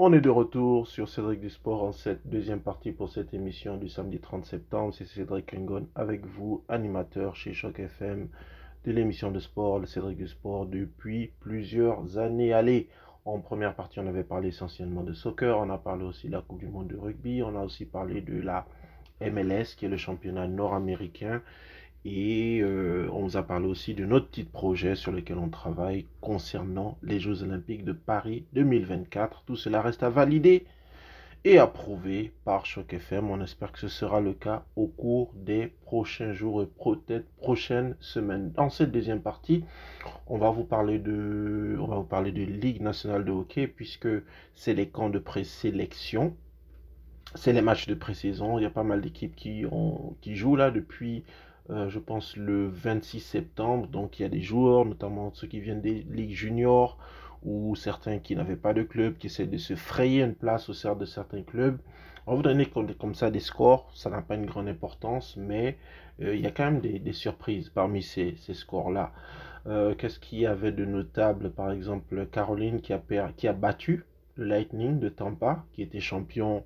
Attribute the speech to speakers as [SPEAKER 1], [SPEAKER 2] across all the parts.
[SPEAKER 1] On est de retour sur Cédric du Sport en cette deuxième partie pour cette émission du samedi 30 septembre. C'est Cédric Engon avec vous, animateur chez Choc FM de l'émission de sport, le Cédric du Sport, depuis plusieurs années. Allez, en première partie, on avait parlé essentiellement de soccer, on a parlé aussi de la Coupe du Monde de rugby, on a aussi parlé de la MLS, qui est le championnat nord-américain. Et euh, on vous a parlé aussi de notre petit projet sur lequel on travaille concernant les Jeux Olympiques de Paris 2024. Tout cela reste à valider et approuver par Choc FM. On espère que ce sera le cas au cours des prochains jours et peut-être prochaines semaines. Dans cette deuxième partie, on va vous parler de, Ligue nationale de hockey puisque c'est les camps de présélection. C'est les matchs de pré-saison. Il y a pas mal d'équipes qui, qui jouent là depuis euh, je pense, le 26 septembre. Donc, il y a des joueurs, notamment ceux qui viennent des ligues juniors ou certains qui n'avaient pas de club, qui essaient de se frayer une place au sein de certains clubs. On va vous donner comme, ça des scores. Ça n'a pas une grande importance, mais euh, il y a quand même des, surprises parmi ces, scores-là. Euh, qu'est-ce qu'il y avait de notable? Par exemple, Caroline qui a, qui a battu le Lightning de Tampa, qui était champion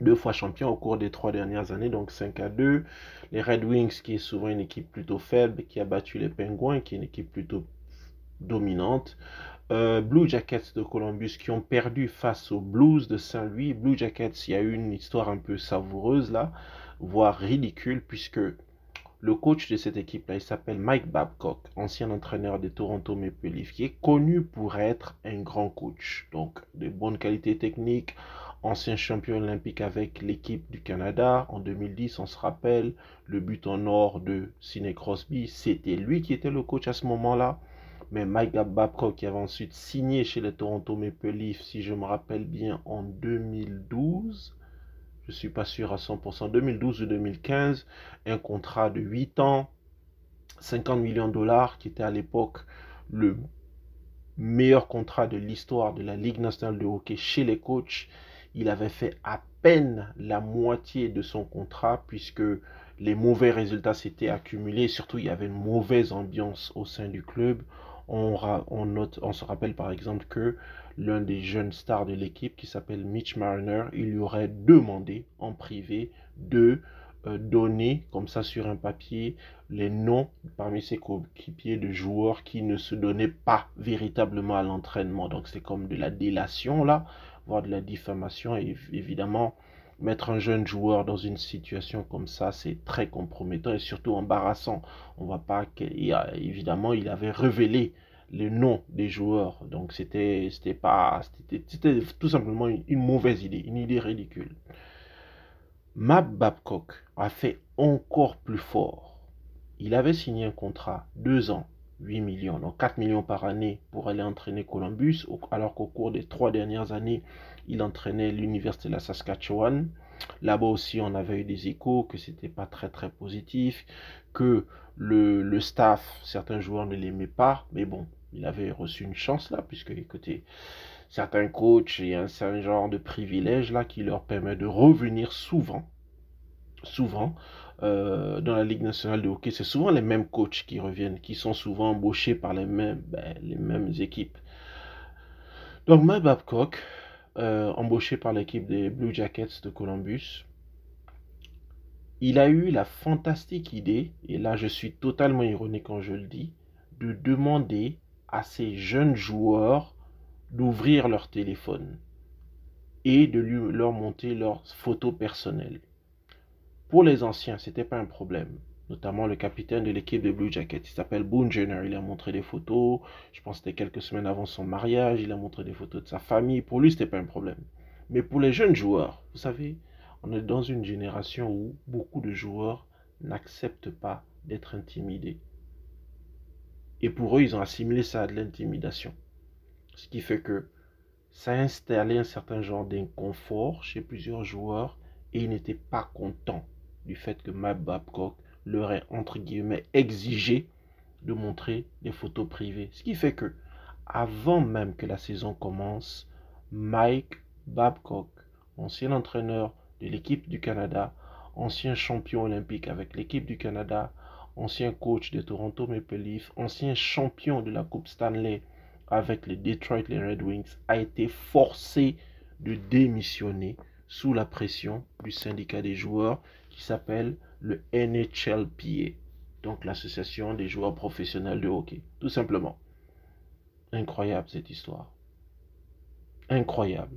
[SPEAKER 1] deux fois champion au cours des trois dernières années, donc 5 à 2. Les Red Wings, qui est souvent une équipe plutôt faible, qui a battu les Penguins, qui est une équipe plutôt dominante. Euh, Blue Jackets de Columbus qui ont perdu face aux Blues de Saint-Louis. Blue Jackets, il y a eu une histoire un peu savoureuse là, voire ridicule, puisque le coach de cette équipe-là, il s'appelle Mike Babcock, ancien entraîneur des Toronto Maple Leafs, qui est connu pour être un grand coach. Donc, de bonnes qualités techniques, ancien champion olympique avec l'équipe du Canada. En 2010, on se rappelle, le but en or de Sidney Crosby, c'était lui qui était le coach à ce moment-là. Mais Mike Babcock qui avait ensuite signé chez les Toronto Maple Leafs, si je me rappelle bien, en 2012. Je ne suis pas sûr à 100%. 2012 ou 2015, un contrat de 8 ans, 50 millions de dollars, qui était à l'époque le meilleur contrat de l'histoire de la Ligue nationale de hockey chez les coachs il avait fait à peine la moitié de son contrat puisque les mauvais résultats s'étaient accumulés. Surtout, il y avait une mauvaise ambiance au sein du club. On, se rappelle par exemple que l'un des jeunes stars de l'équipe qui s'appelle Mitch Marner, il lui aurait demandé en privé de euh, donner comme ça sur un papier les noms parmi ses coéquipiers de joueurs qui ne se donnaient pas véritablement à l'entraînement. Donc c'est comme de la délation là voire de la diffamation. Et évidemment, mettre un jeune joueur dans une situation comme ça, c'est très compromettant et surtout embarrassant. On va pas évidemment, il avait révélé les noms des joueurs. Donc c'était c'était pas c'était tout simplement une, une, mauvaise idée, une idée ridicule. Matt Babcock a fait encore plus fort. Il avait signé un contrat deux ans 8 millions, donc 4 millions par année pour aller entraîner Columbus, alors qu'au cours des trois dernières années, il entraînait l'Université de la Saskatchewan. Là-bas aussi, on avait eu des échos que c'était pas très très positif, que le, le staff, certains joueurs ne l'aimaient pas, mais bon, il avait reçu une chance là, puisque écoutez, certains coachs, a un certain genre de privilège là qui leur permet de revenir souvent, souvent euh, dans la Ligue nationale de hockey, c'est souvent les mêmes coachs qui reviennent, qui sont souvent embauchés par les mêmes, ben, équipes. Donc, Mike Babcock, euh, embauché par l'équipe des Blue Jackets de Columbus, il a eu la fantastique idée, et là je suis totalement ironique quand je le dis, de demander à ces jeunes joueurs d'ouvrir leur téléphone et de lui, leur monter leurs photos personnelles. Pour les anciens, c'était pas un problème. Notamment le capitaine de l'équipe de Blue Jackets. Il s'appelle Boone Jenner. Il a montré des photos. Je pense que c'était quelques semaines avant son mariage. Il a montré des photos de sa famille. Pour lui, c'était pas un problème. Mais pour les jeunes joueurs, vous savez, on est dans une génération où beaucoup de joueurs n'acceptent pas d'être intimidés. Et pour eux, ils ont assimilé ça à de l'intimidation. Ce qui fait que ça a installé un certain genre d'inconfort chez plusieurs joueurs et ils n'étaient pas contents du fait que Matt Babcock leur ait entre guillemets exigé de montrer des photos privées. Ce qui fait que avant même que la saison commence, Mike Babcock, ancien entraîneur de l'équipe du Canada, ancien champion olympique avec l'équipe du Canada, ancien coach de Toronto Maple Leafs, ancien champion de la Coupe Stanley avec les Detroit Red Wings a été forcé de démissionner sous la pression du syndicat des joueurs qui s'appelle le NHLPA, donc l'association des joueurs professionnels de hockey, tout simplement. Incroyable cette histoire. Incroyable.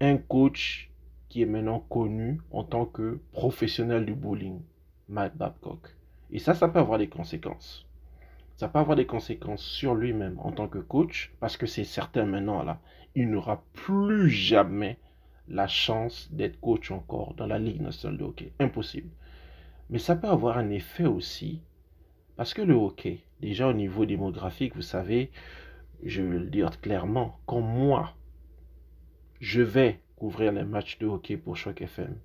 [SPEAKER 1] Un coach qui est maintenant connu en tant que professionnel du bowling, Matt Babcock. Et ça, ça peut avoir des conséquences. Ça peut avoir des conséquences sur lui-même en tant que coach, parce que c'est certain maintenant, là, il n'aura plus jamais la chance d'être coach encore dans la Ligue nationale de hockey. Impossible. Mais ça peut avoir un effet aussi, parce que le hockey, déjà au niveau démographique, vous savez, je vais le dire clairement, quand moi, je vais couvrir les matchs de hockey pour Choc FM,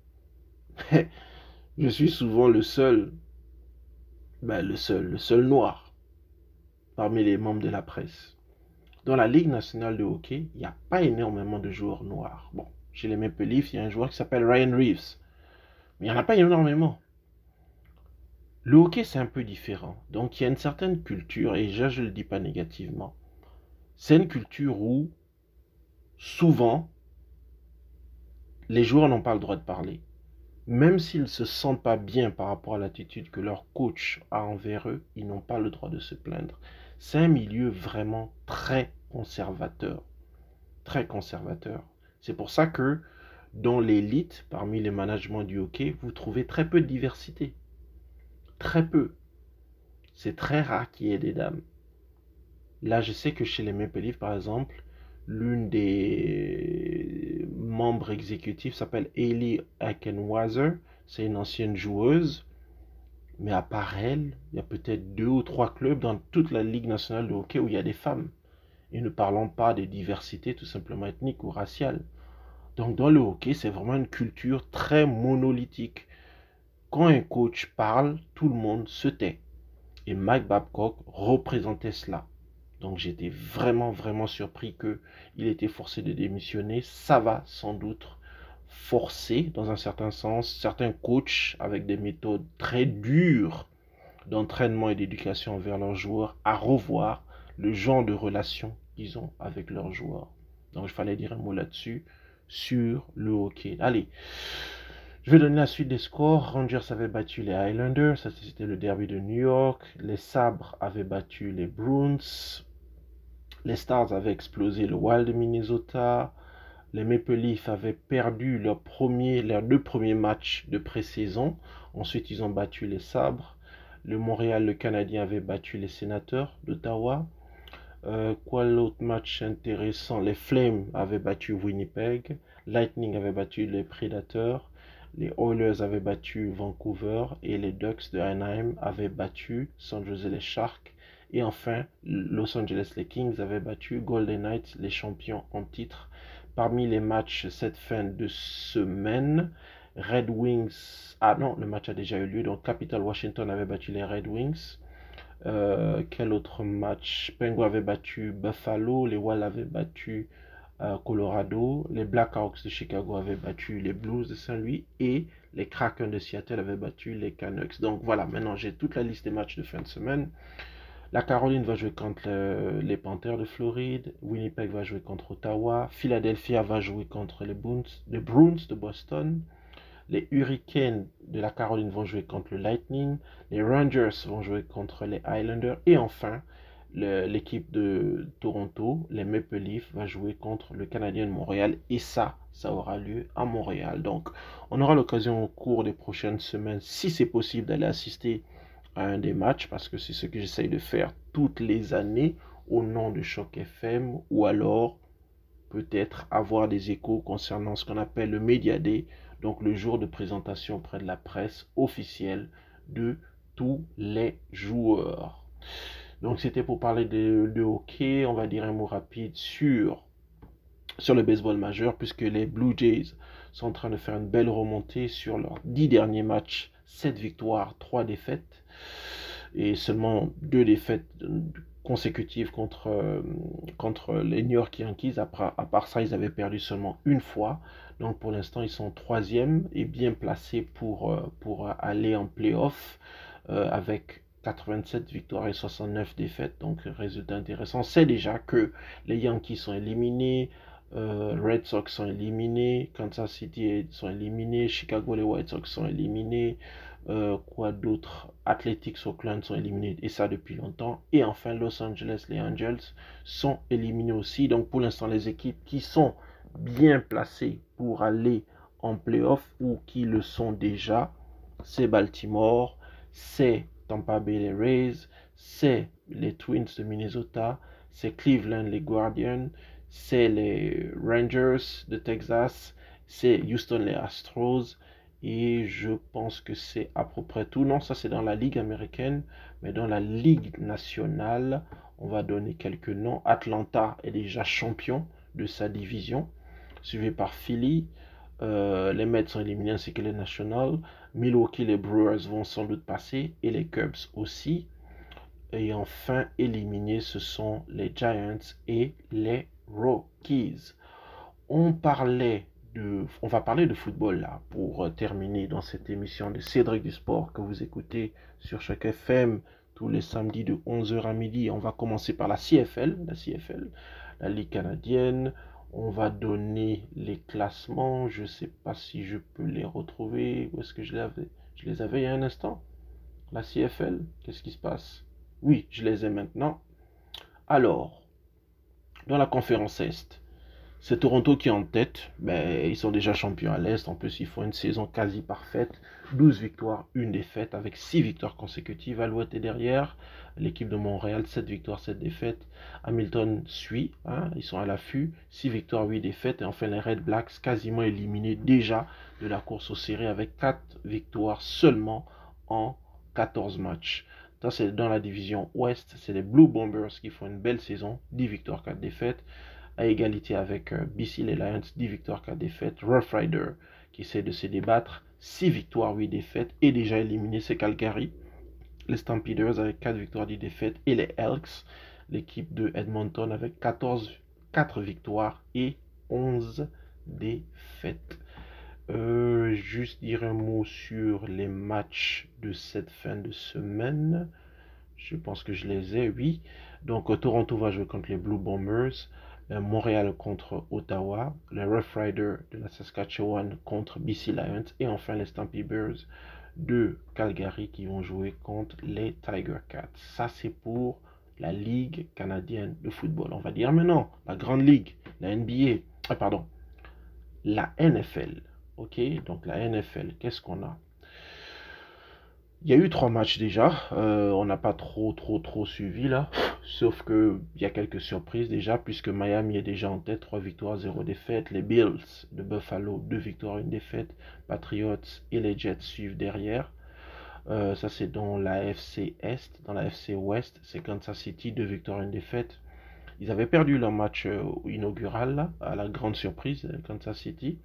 [SPEAKER 1] je suis souvent le seul, ben le seul, le seul noir parmi les membres de la presse. Dans la Ligue nationale de hockey, il n'y a pas énormément de joueurs noirs. Bon, chez les Maple Leafs, il y a un joueur qui s'appelle Ryan Reeves. Mais il n'y en a pas énormément. Le hockey, c'est un peu différent. Donc, il y a une certaine culture, et je ne le dis pas négativement. C'est une culture où, souvent, les joueurs n'ont pas le droit de parler. Même s'ils ne se sentent pas bien par rapport à l'attitude que leur coach a envers eux, ils n'ont pas le droit de se plaindre. C'est un milieu vraiment très conservateur. Très conservateur. C'est pour ça que dans l'élite, parmi les managements du hockey, vous trouvez très peu de diversité. Très peu. C'est très rare qu'il y ait des dames. Là, je sais que chez les Maple par exemple, l'une des membres exécutifs s'appelle Hailey Akenwazer. C'est une ancienne joueuse. Mais à part elle, il y a peut-être deux ou trois clubs dans toute la Ligue nationale de hockey où il y a des femmes. Et ne parlons pas de diversité tout simplement ethnique ou raciale. Donc dans le hockey, c'est vraiment une culture très monolithique. Quand un coach parle, tout le monde se tait. Et Mike Babcock représentait cela. Donc j'étais vraiment, vraiment surpris qu'il était forcé de démissionner. Ça va sans doute forcer, dans un certain sens, certains coachs avec des méthodes très dures d'entraînement et d'éducation envers leurs joueurs à revoir le genre de relation qu'ils ont avec leurs joueurs. Donc, il fallait dire un mot là-dessus sur le hockey. Allez, je vais donner la suite des scores. Rangers avaient battu les Highlanders, ça c'était le derby de New York. Les Sabres avaient battu les Bruins. Les Stars avaient explosé le Wild de Minnesota. Les Maple Leafs avaient perdu leurs deux premiers matchs de pré-saison. Ensuite, ils ont battu les Sabres. Le Montréal, le Canadien, avait battu les Sénateurs d'Ottawa. Euh, quoi match intéressant? Les Flames avaient battu Winnipeg. Lightning avait battu les Predators. Les Oilers avaient battu Vancouver. Et les Ducks de Anaheim avaient battu San Jose les Sharks. Et enfin, Los Angeles les Kings avaient battu Golden Knights, les champions en titre. Parmi les matchs cette fin de semaine, Red Wings. Ah non, le match a déjà eu lieu. Donc Capital Washington avait battu les Red Wings. Euh, quel autre match? Penguin avait battu Buffalo, les Wild avaient battu euh, Colorado, les Blackhawks de Chicago avaient battu les Blues de Saint-Louis et les Kraken de Seattle avaient battu les Canucks. Donc voilà, maintenant j'ai toute la liste des matchs de fin de semaine. La Caroline va jouer contre les Panthers de Floride, Winnipeg va jouer contre Ottawa, Philadelphia va jouer contre les Bruins de Boston, les Hurricanes de la Caroline vont jouer contre le Lightning. Les Rangers vont jouer contre les Highlanders. Et enfin, l'équipe de Toronto, les Maple Leafs, va jouer contre le Canadien de Montréal. Et ça, ça aura lieu à Montréal. Donc, on aura l'occasion au cours des prochaines semaines, si c'est possible, d'aller assister à un des matchs, parce que c'est ce que j'essaye de faire toutes les années au nom de Choc FM, ou alors peut-être avoir des échos concernant ce qu'on appelle le Media Day, donc le jour de présentation auprès de la presse officielle de tous les joueurs. Donc c'était pour parler de, hockey, on va dire un mot rapide sur, le baseball majeur, puisque les Blue Jays sont en train de faire une belle remontée sur leurs dix derniers matchs, 7 victoires, 3 défaites, et seulement deux défaites consécutives contre, euh, contre les New York Yankees. à part ça, ils avaient perdu seulement une fois. Donc pour l'instant, ils sont troisième et bien placés pour, euh, pour aller en playoff euh, avec 87 victoires et 69 défaites. Donc, résultat intéressant. C'est déjà que les Yankees sont éliminés, euh, Red Sox sont éliminés, Kansas City sont éliminés, Chicago les White Sox sont éliminés, euh, quoi d'autre? Athletics Oakland sont éliminés et ça depuis longtemps. Et enfin Los Angeles les Angels sont éliminés aussi. Donc pour l'instant les équipes qui sont bien placées pour aller en playoff ou qui le sont déjà, c'est Baltimore, c'est Tampa Bay les Rays, c'est les Twins de Minnesota, c'est Cleveland les Guardians, c'est les Rangers de Texas, c'est Houston les Astros et je pense que c'est à peu près tout. Non, ça c'est dans la Ligue américaine, mais dans la Ligue nationale, on va donner quelques noms. Atlanta est déjà champion de sa division, suivi par Philly. Euh, les Mets sont éliminés ainsi que les Nationals. Milwaukee, les Brewers vont sans doute passer et les Cubs aussi. Et enfin, éliminés, ce sont les Giants et les Rockies. On parlait on va parler de football là pour euh, terminer dans cette émission de Cédric du Sport que vous écoutez sur chaque FM tous les samedis de 11h à midi. On va commencer par la CFL, la CFL, la Ligue canadienne. On va donner les classements. Je ne sais pas si je peux les retrouver. Où est-ce que je les avais? Je les avais il y a un instant. La CFL, qu'est-ce qui se passe? Oui, je les ai maintenant. Alors, dans la conférence Est, c'est Toronto qui est en tête. Mais ils sont déjà champions à l'Est. En plus, ils font une saison quasi parfaite. 12 victoires, une défaite, avec 6 victoires consécutives. Alouette est derrière. L'équipe de Montréal, 7 victoires, 7 défaites. Hamilton suit. Hein, ils sont à l'affût. 6 victoires, 8 défaites. Et enfin, les Red Blacks, quasiment éliminés déjà de la course aux séries, avec 4 victoires seulement en 14 matchs. Dans la division Ouest. C'est les Blue Bombers qui font une belle saison. 10 victoires, 4 défaites. À égalité avec euh, BC les Lions, 10 victoires, 4 défaites. Rough Rider qui essaie de se débattre. 6 victoires, 8 défaites. Et déjà éliminé, c'est Calgary. Les Stampeders avec 4 victoires, 10 défaites. Et les Elks, l'équipe de Edmonton avec 14, 4 victoires et 11 défaites. Euh, juste dire un mot sur les matchs de cette fin de semaine. Je pense que je les ai, oui. Donc euh, Toronto va jouer contre les Blue Bombers, Montréal contre Ottawa, les Rough Riders de la Saskatchewan contre BC Lions et enfin les Stampy Bears de Calgary qui vont jouer contre les Tiger Cats. Ça c'est pour la Ligue canadienne de football. On va dire maintenant la Grande Ligue, la NBA, ah, pardon, la NFL. Ok, donc la NFL, qu'est-ce qu'on a? Il y a eu trois matchs déjà. Euh, on n'a pas trop, trop, trop suivi là. Sauf que il y a quelques surprises déjà, puisque Miami est déjà en tête, 3 victoires, 0 défaite. Les Bills de Buffalo, 2 victoires, 1 défaite. Patriots et les Jets suivent derrière. Euh, ça c'est dans la FC Est. Dans la FC Ouest, c'est Kansas City, 2 victoires, 1 défaite. Ils avaient perdu leur match euh, inaugural, à la grande surprise, Kansas City.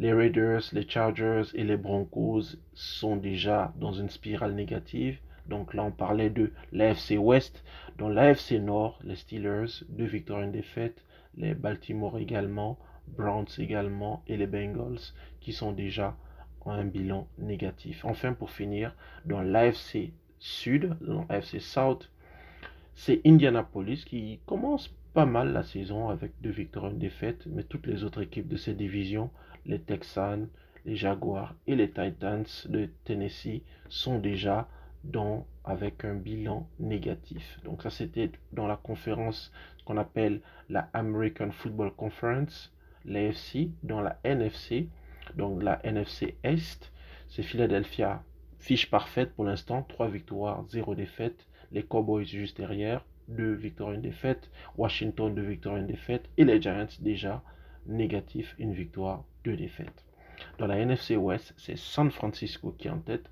[SPEAKER 1] Les Raiders, les Chargers et les Broncos sont déjà dans une spirale négative. Donc là, on parlait de l'AFC West. Dans l'AFC Nord, les Steelers, deux victoires, une défaite. Les Baltimore également, Browns également et les Bengals qui sont déjà en un bilan négatif. Enfin, pour finir, dans l'AFC Sud, dans l'AFC South, c'est Indianapolis qui commence pas mal la saison avec deux victoires, une défaite, mais toutes les autres équipes de cette division les Texans, les Jaguars et les Titans de Tennessee sont déjà dans, avec un bilan négatif. Donc ça c'était dans la conférence qu'on appelle la American Football Conference, l'AFC, dans la NFC, donc la NFC Est, c'est Philadelphia, fiche parfaite pour l'instant, 3 victoires, 0 défaite, les Cowboys juste derrière, 2 victoires, 1 défaite, Washington 2 victoires, 1 défaite, et les Giants déjà négatif, une victoire, deux défaites. Dans la NFC West, c'est San Francisco qui est en tête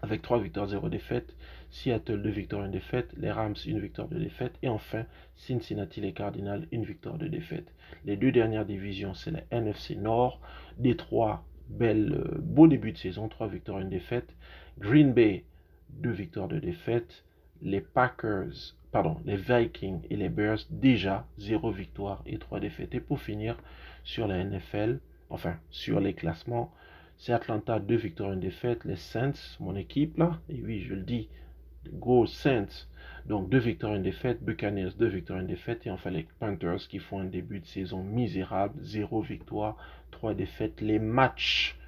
[SPEAKER 1] avec 3 victoires, 0 défaites. Seattle, 2 victoires, 1 défaite. Les Rams, 1 victoire, 2 défaites. Et enfin, Cincinnati, les Cardinals, 1 victoire, 2 défaites. Les deux dernières divisions, c'est la NFC Nord. Détroit, belle, euh, beau début de saison, 3 victoires, 1 défaite. Green Bay, 2 victoires, 2 défaites. Les Packers, pardon, les Vikings et les Bears, déjà 0 victoire et 3 défaites. Et pour finir, sur la NFL, enfin, sur les classements, c'est Atlanta 2 victoires 1 défaite. Les Saints, mon équipe là, et oui, je le dis, Go Saints. Donc deux victoires, une défaite. Buccaneers, deux victoires, une défaite. Et enfin les Panthers qui font un début de saison misérable. Zéro victoire, trois défaites. Les matchs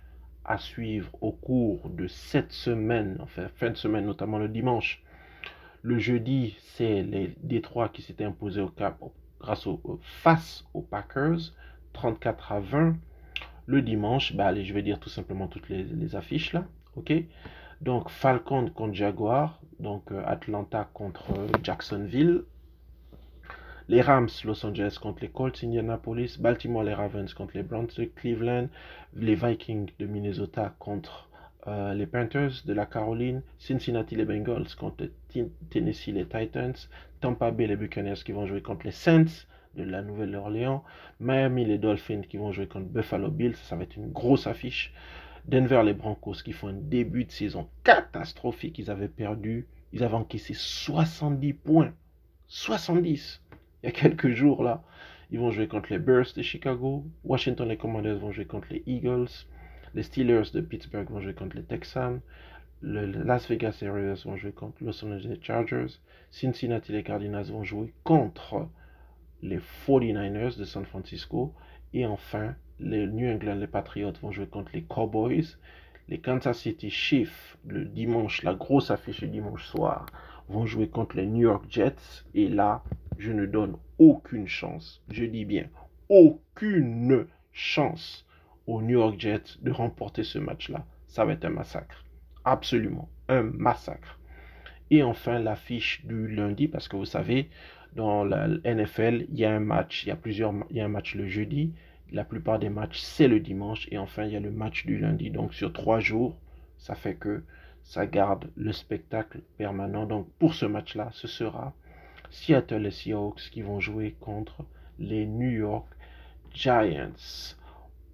[SPEAKER 1] à suivre au cours de cette semaine, enfin fin de semaine, notamment le dimanche. Le jeudi, c'est les Détroits qui s'étaient imposés au cap grâce au, face aux Packers, 34 à 20. Le dimanche, bah allez, je vais dire tout simplement toutes les, affiches là, ok? Donc Falcon contre Jaguar, donc euh, Atlanta contre Jacksonville, les Rams, Los Angeles contre les Colts, Indianapolis, Baltimore, les Ravens contre les Browns Cleveland, les Vikings de Minnesota contre euh, les Panthers de la Caroline, Cincinnati, les Bengals contre Tennessee, les Titans, Tampa Bay, les Buccaneers qui vont jouer contre les Saints de la Nouvelle-Orléans, Miami, les Dolphins qui vont jouer contre Buffalo Bills, ça va être une grosse affiche. Denver, les Broncos qui font un début de saison catastrophique, ils avaient perdu, ils avaient encaissé 70 points. 70 il y a quelques jours là. Ils vont jouer contre les Bears de Chicago. Washington, les Commanders vont jouer contre les Eagles. Les Steelers de Pittsburgh vont jouer contre les Texans. Le Las Vegas Aerials vont jouer contre Los Angeles Chargers. Cincinnati, les Cardinals vont jouer contre les 49ers de San Francisco. Et enfin, les New England, les Patriots vont jouer contre les Cowboys. Les Kansas City Chiefs, le dimanche, la grosse affiche du dimanche soir, vont jouer contre les New York Jets. Et là, je ne donne aucune chance, je dis bien aucune chance aux New York Jets de remporter ce match-là. Ça va être un massacre. Absolument, un massacre. Et enfin, l'affiche du lundi, parce que vous savez, dans la NFL, il y a un match, il y a plusieurs, il y a un match le jeudi, la plupart des matchs, c'est le dimanche, et enfin, il y a le match du lundi. Donc, sur trois jours, ça fait que ça garde le spectacle permanent. Donc, pour ce match-là, ce sera Seattle et Seahawks qui vont jouer contre les New York Giants.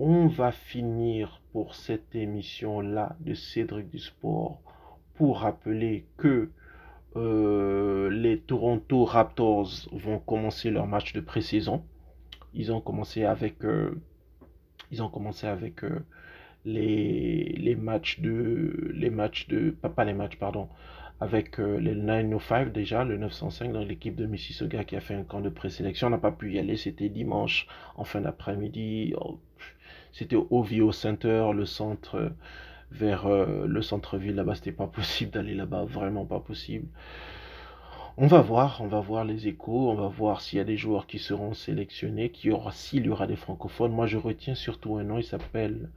[SPEAKER 1] On va finir pour cette émission-là de Cédric du Sport pour rappeler que euh, les Toronto Raptors vont commencer leur match de pré-saison. Ils ont commencé avec, euh, ils ont commencé avec euh, les, les matchs de, les matchs de, pas les matchs, pardon, avec euh, le 905 déjà, le 905 dans l'équipe de Mississauga qui a fait un camp de présélection. On n'a pas pu y aller, c'était dimanche en fin d'après-midi. Oh, c'était au OVO Center, le centre vers euh, le centre-ville. Là-bas, c'était pas possible d'aller là-bas, vraiment pas possible. On va voir, on va voir les échos, on va voir s'il y a des joueurs qui seront sélectionnés, qui aura, s'il y aura des francophones. Moi, je retiens surtout un nom, il s'appelle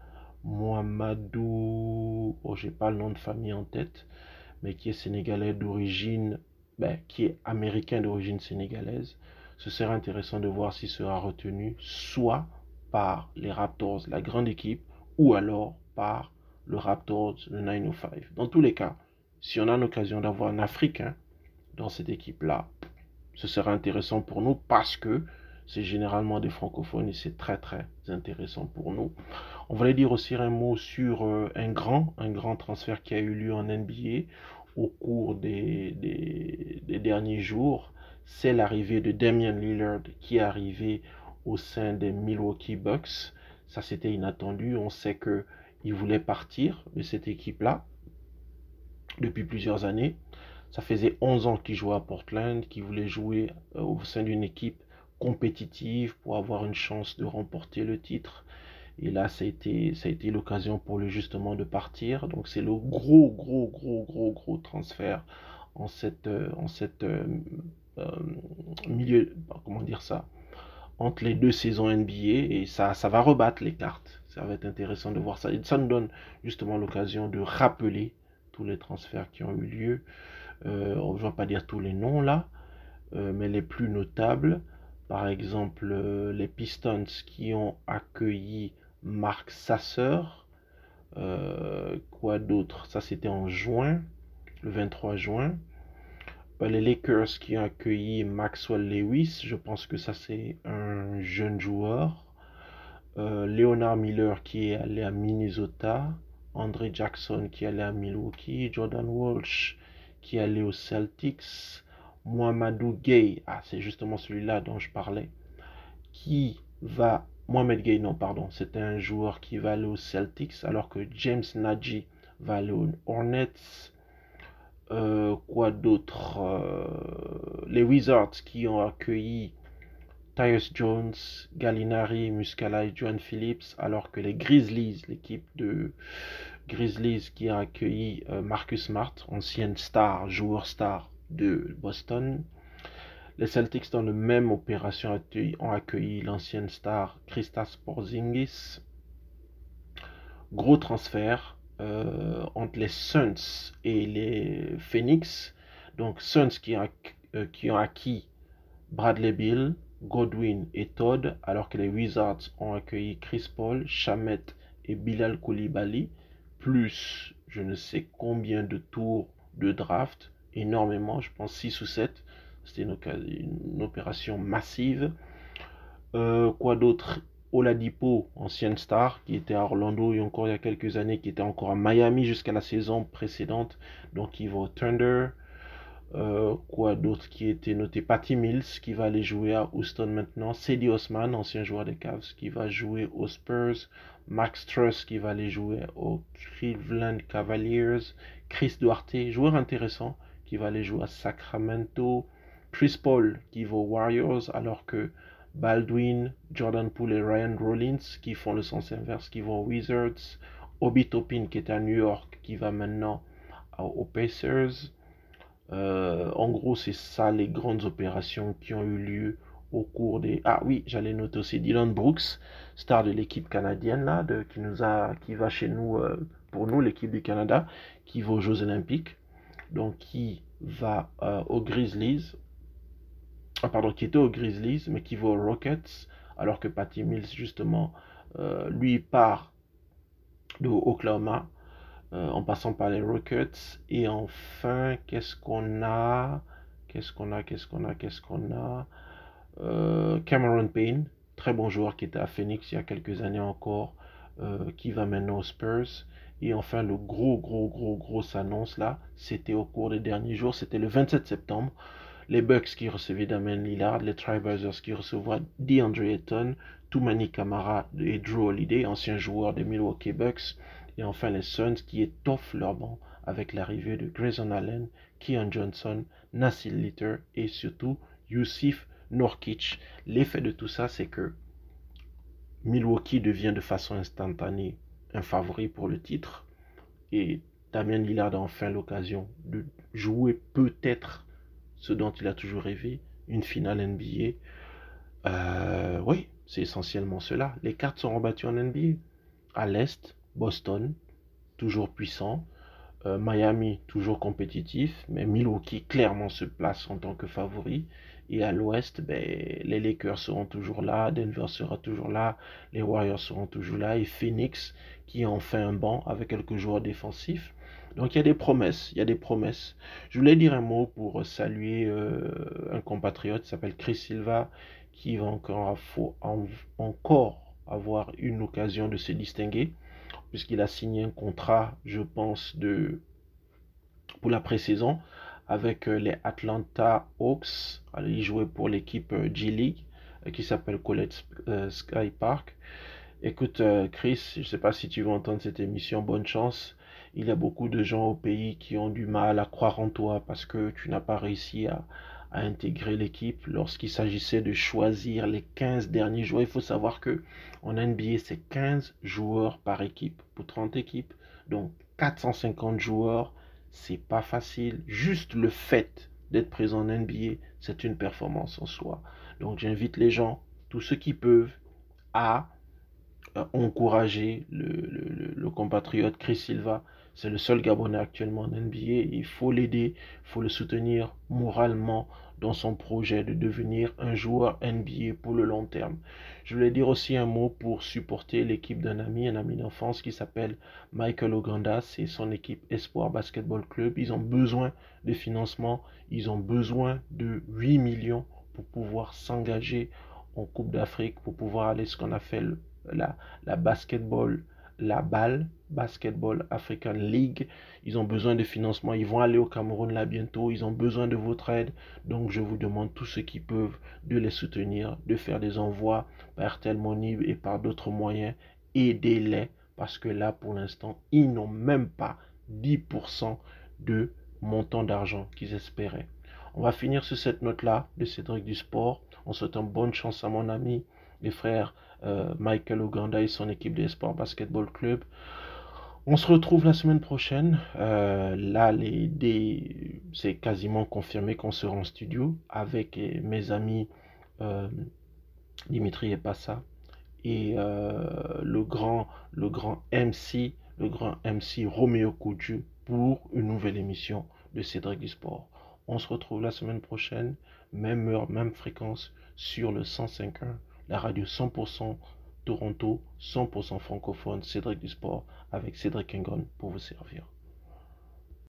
[SPEAKER 1] Mohamedou. Oh, j'ai pas le nom de famille en tête mais qui est sénégalais d'origine, ben, qui est américain d'origine sénégalaise, ce serait intéressant de voir s'il sera retenu soit par les Raptors, la grande équipe, ou alors par le Raptors, le 905. Dans tous les cas, si on a l'occasion d'avoir un Africain dans cette équipe-là, ce sera intéressant pour nous parce que c'est généralement des francophones et c'est très très intéressant pour nous. On voulait dire aussi un mot sur euh, un grand, un grand transfert qui a eu lieu en NBA au cours des, des, derniers jours. C'est l'arrivée de Damian Lillard qui est arrivé au sein des Milwaukee Bucks. Ça c'était inattendu. On sait que il voulait partir de cette équipe-là depuis plusieurs années. Ça faisait 11 ans qu'il jouait à Portland, qu'il voulait jouer euh, au sein d'une équipe compétitive pour avoir une chance de remporter le titre. Et là, ça a été, ça l'occasion pour lui justement de partir. Donc c'est le gros, gros, gros, gros, gros transfert en cette, euh, en cette euh, milieu, comment dire ça, entre les deux saisons NBA. Et ça, ça va rebattre les cartes. Ça va être intéressant de voir ça. Et ça nous donne justement l'occasion de rappeler tous les transferts qui ont eu lieu. on ne va pas dire tous les noms là, mais les plus notables. Par exemple, euh, les Pistons qui ont accueilli Mark Sasser. Euh, quoi d'autre? Ça, c'était en juin, le 23 juin. Euh, les Lakers qui ont accueilli Maxwell Lewis. Je pense que ça, c'est un jeune joueur. Leonard Miller qui est allé à Minnesota. André Jackson qui est allé à Milwaukee. Jordan Walsh qui est allé aux Celtics. Mohamedou Gay, ah, c'est justement celui-là dont je parlais, qui va, Mohamed Gay, non, pardon, c'est un joueur qui va aller aux Celtics, alors que James Nagy va aller aux Hornets. Euh, quoi d'autre Les Wizards qui ont accueilli Tyus Jones, Gallinari, Muscala et John Phillips, alors que les Grizzlies, l'équipe de Grizzlies qui a accueilli Marcus Smart, ancienne star, joueur star de Boston, les Celtics, dans la même opération, ont accueilli l'ancienne star Christas Porzingis. Gros transfert euh, entre les Suns et les Phoenix. Donc, Suns qui, euh, qui ont acquis Bradley Bill, Godwin et Todd, alors que les Wizards ont accueilli Chris Paul, Shamet et Bilal Koulibaly, plus je ne sais combien de tours de draft, énormément, je pense 6 ou 7. C'était une, opération massive. Euh, quoi d'autre? Oladipo, ancienne star, qui était à Orlando et encore il y a quelques années, qui était encore à Miami jusqu'à la saison précédente. Donc il va au Thunder. Euh, quoi d'autre qui était noté? Patty Mills qui va aller jouer à Houston maintenant. Cedi Osman, ancien joueur des Cavs, qui va jouer aux Spurs. Max Truss qui va aller jouer aux Cleveland Cavaliers. Chris Duarte, joueur intéressant, qui va aller jouer à Sacramento. Chris Paul qui va aux Warriors alors que Baldwin, Jordan Poole et Ryan Rollins qui font le sens inverse qui vont aux Wizards. Obi Topin qui est à New York qui va maintenant aux Pacers. Euh, en gros, c'est ça les grandes opérations qui ont eu lieu au cours des. Ah oui, j'allais noter aussi Dylan Brooks, star de l'équipe canadienne là, de, qui va chez nous euh, pour nous l'équipe du Canada, qui va aux Jeux Olympiques, donc qui va euh, aux Grizzlies, ah, pardon, qui était aux Grizzlies, mais qui va aux Rockets, alors que Patty Mills, justement, lui part de Oklahoma, euh, en passant par les Rockets. Et enfin, qu'est-ce qu'on a? Qu'est-ce qu'on a? Qu'est-ce qu'on a? Qu'est-ce qu'on a? Euh, Cameron Payne, très bon joueur qui était à Phoenix il y a quelques années encore, qui va maintenant aux Spurs. Et enfin, le gros, gros, gros, gros annonce là, c'était au cours des derniers jours, c'était le 27 septembre. Les Bucks qui recevaient Damien Lillard, les Trailblazers qui recevaient DeAndre Ayton, Toumani Kamara et Drew Holiday, anciens joueurs des Milwaukee Bucks, et enfin les Suns qui étoffent leur banc avec l'arrivée de Grayson Allen, Keon Johnson, Nassil Litter et surtout Yusuf Norkic. L'effet de tout ça, c'est que Milwaukee devient de façon instantanée un favori pour le titre et Damien Lillard a enfin l'occasion de jouer peut-être ce dont il a toujours rêvé, une finale NBA. Euh, oui, c'est essentiellement cela. Les cartes sont rebattues en NBA. À l'Est, Boston, toujours puissant. Euh, Miami, toujours compétitif. Mais Milwaukee, clairement, se place en tant que favori. Et à l'Ouest, ben, les Lakers seront toujours là. Denver sera toujours là. Les Warriors seront toujours là. Et Phoenix, qui en fait un banc avec quelques joueurs défensifs. Donc il y a des promesses, il y a des promesses. Je voulais dire un mot pour saluer euh, un compatriote qui s'appelle Chris Silva, qui va encore avoir une occasion de se distinguer, puisqu'il a signé un contrat, je pense, de pour la pré-saison avec euh, les Atlanta Hawks. il jouait pour l'équipe euh, G-League qui s'appelle Colette Sky Park. Écoute, Chris, je ne sais pas si tu veux entendre cette émission, bonne chance. Il y a beaucoup de gens au pays qui ont du mal à croire en toi parce que tu n'as pas réussi à, intégrer l'équipe lorsqu'il s'agissait de choisir les 15 derniers joueurs. Il faut savoir que en NBA, c'est 15 joueurs par équipe pour 30 équipes. Donc 450 joueurs, c'est pas facile. Juste le fait d'être présent en NBA, c'est une performance en soi. Donc j'invite les gens, tous ceux qui peuvent, à euh, encourager le, le compatriote Chris Silva c'est le seul Gabonais actuellement en NBA. Il faut l'aider, il faut le soutenir moralement dans son projet de devenir un joueur NBA pour le long terme. Je voulais dire aussi un mot pour supporter l'équipe d'un ami, un ami d'enfance qui s'appelle Michael Oganda. C'est son équipe Espoir Basketball Club. Ils ont besoin de financement. Ils ont besoin de 8 millions pour pouvoir s'engager en Coupe d'Afrique, pour pouvoir aller ce qu'on appelle la, la basketball la balle Basketball African League. Ils ont besoin de financement. Ils vont aller au Cameroun là bientôt. Ils ont besoin de votre aide. Donc je vous demande tous ceux qui peuvent de les soutenir, de faire des envois par tel Money et par d'autres moyens. Aidez-les parce que là pour l'instant ils n'ont même pas 10% de montant d'argent qu'ils espéraient. On va finir sur cette note-là de Cédric du Sport. On souhaite une bonne chance à mon ami et frère euh, Michael Oganda et son équipe de Sport Basketball Club. On se retrouve la semaine prochaine. Euh, là, les, c'est quasiment confirmé qu'on sera en studio avec mes amis euh, Dimitri et Passa et le grand, le grand MC, le grand MC Roméo Kouju pour une nouvelle émission de Cédric du Sport. On se retrouve la semaine prochaine, même heure, même fréquence, sur le 105.1, la radio 100% Toronto, 100% francophone, Cédric du Sport, avec Cédric Engon pour vous servir.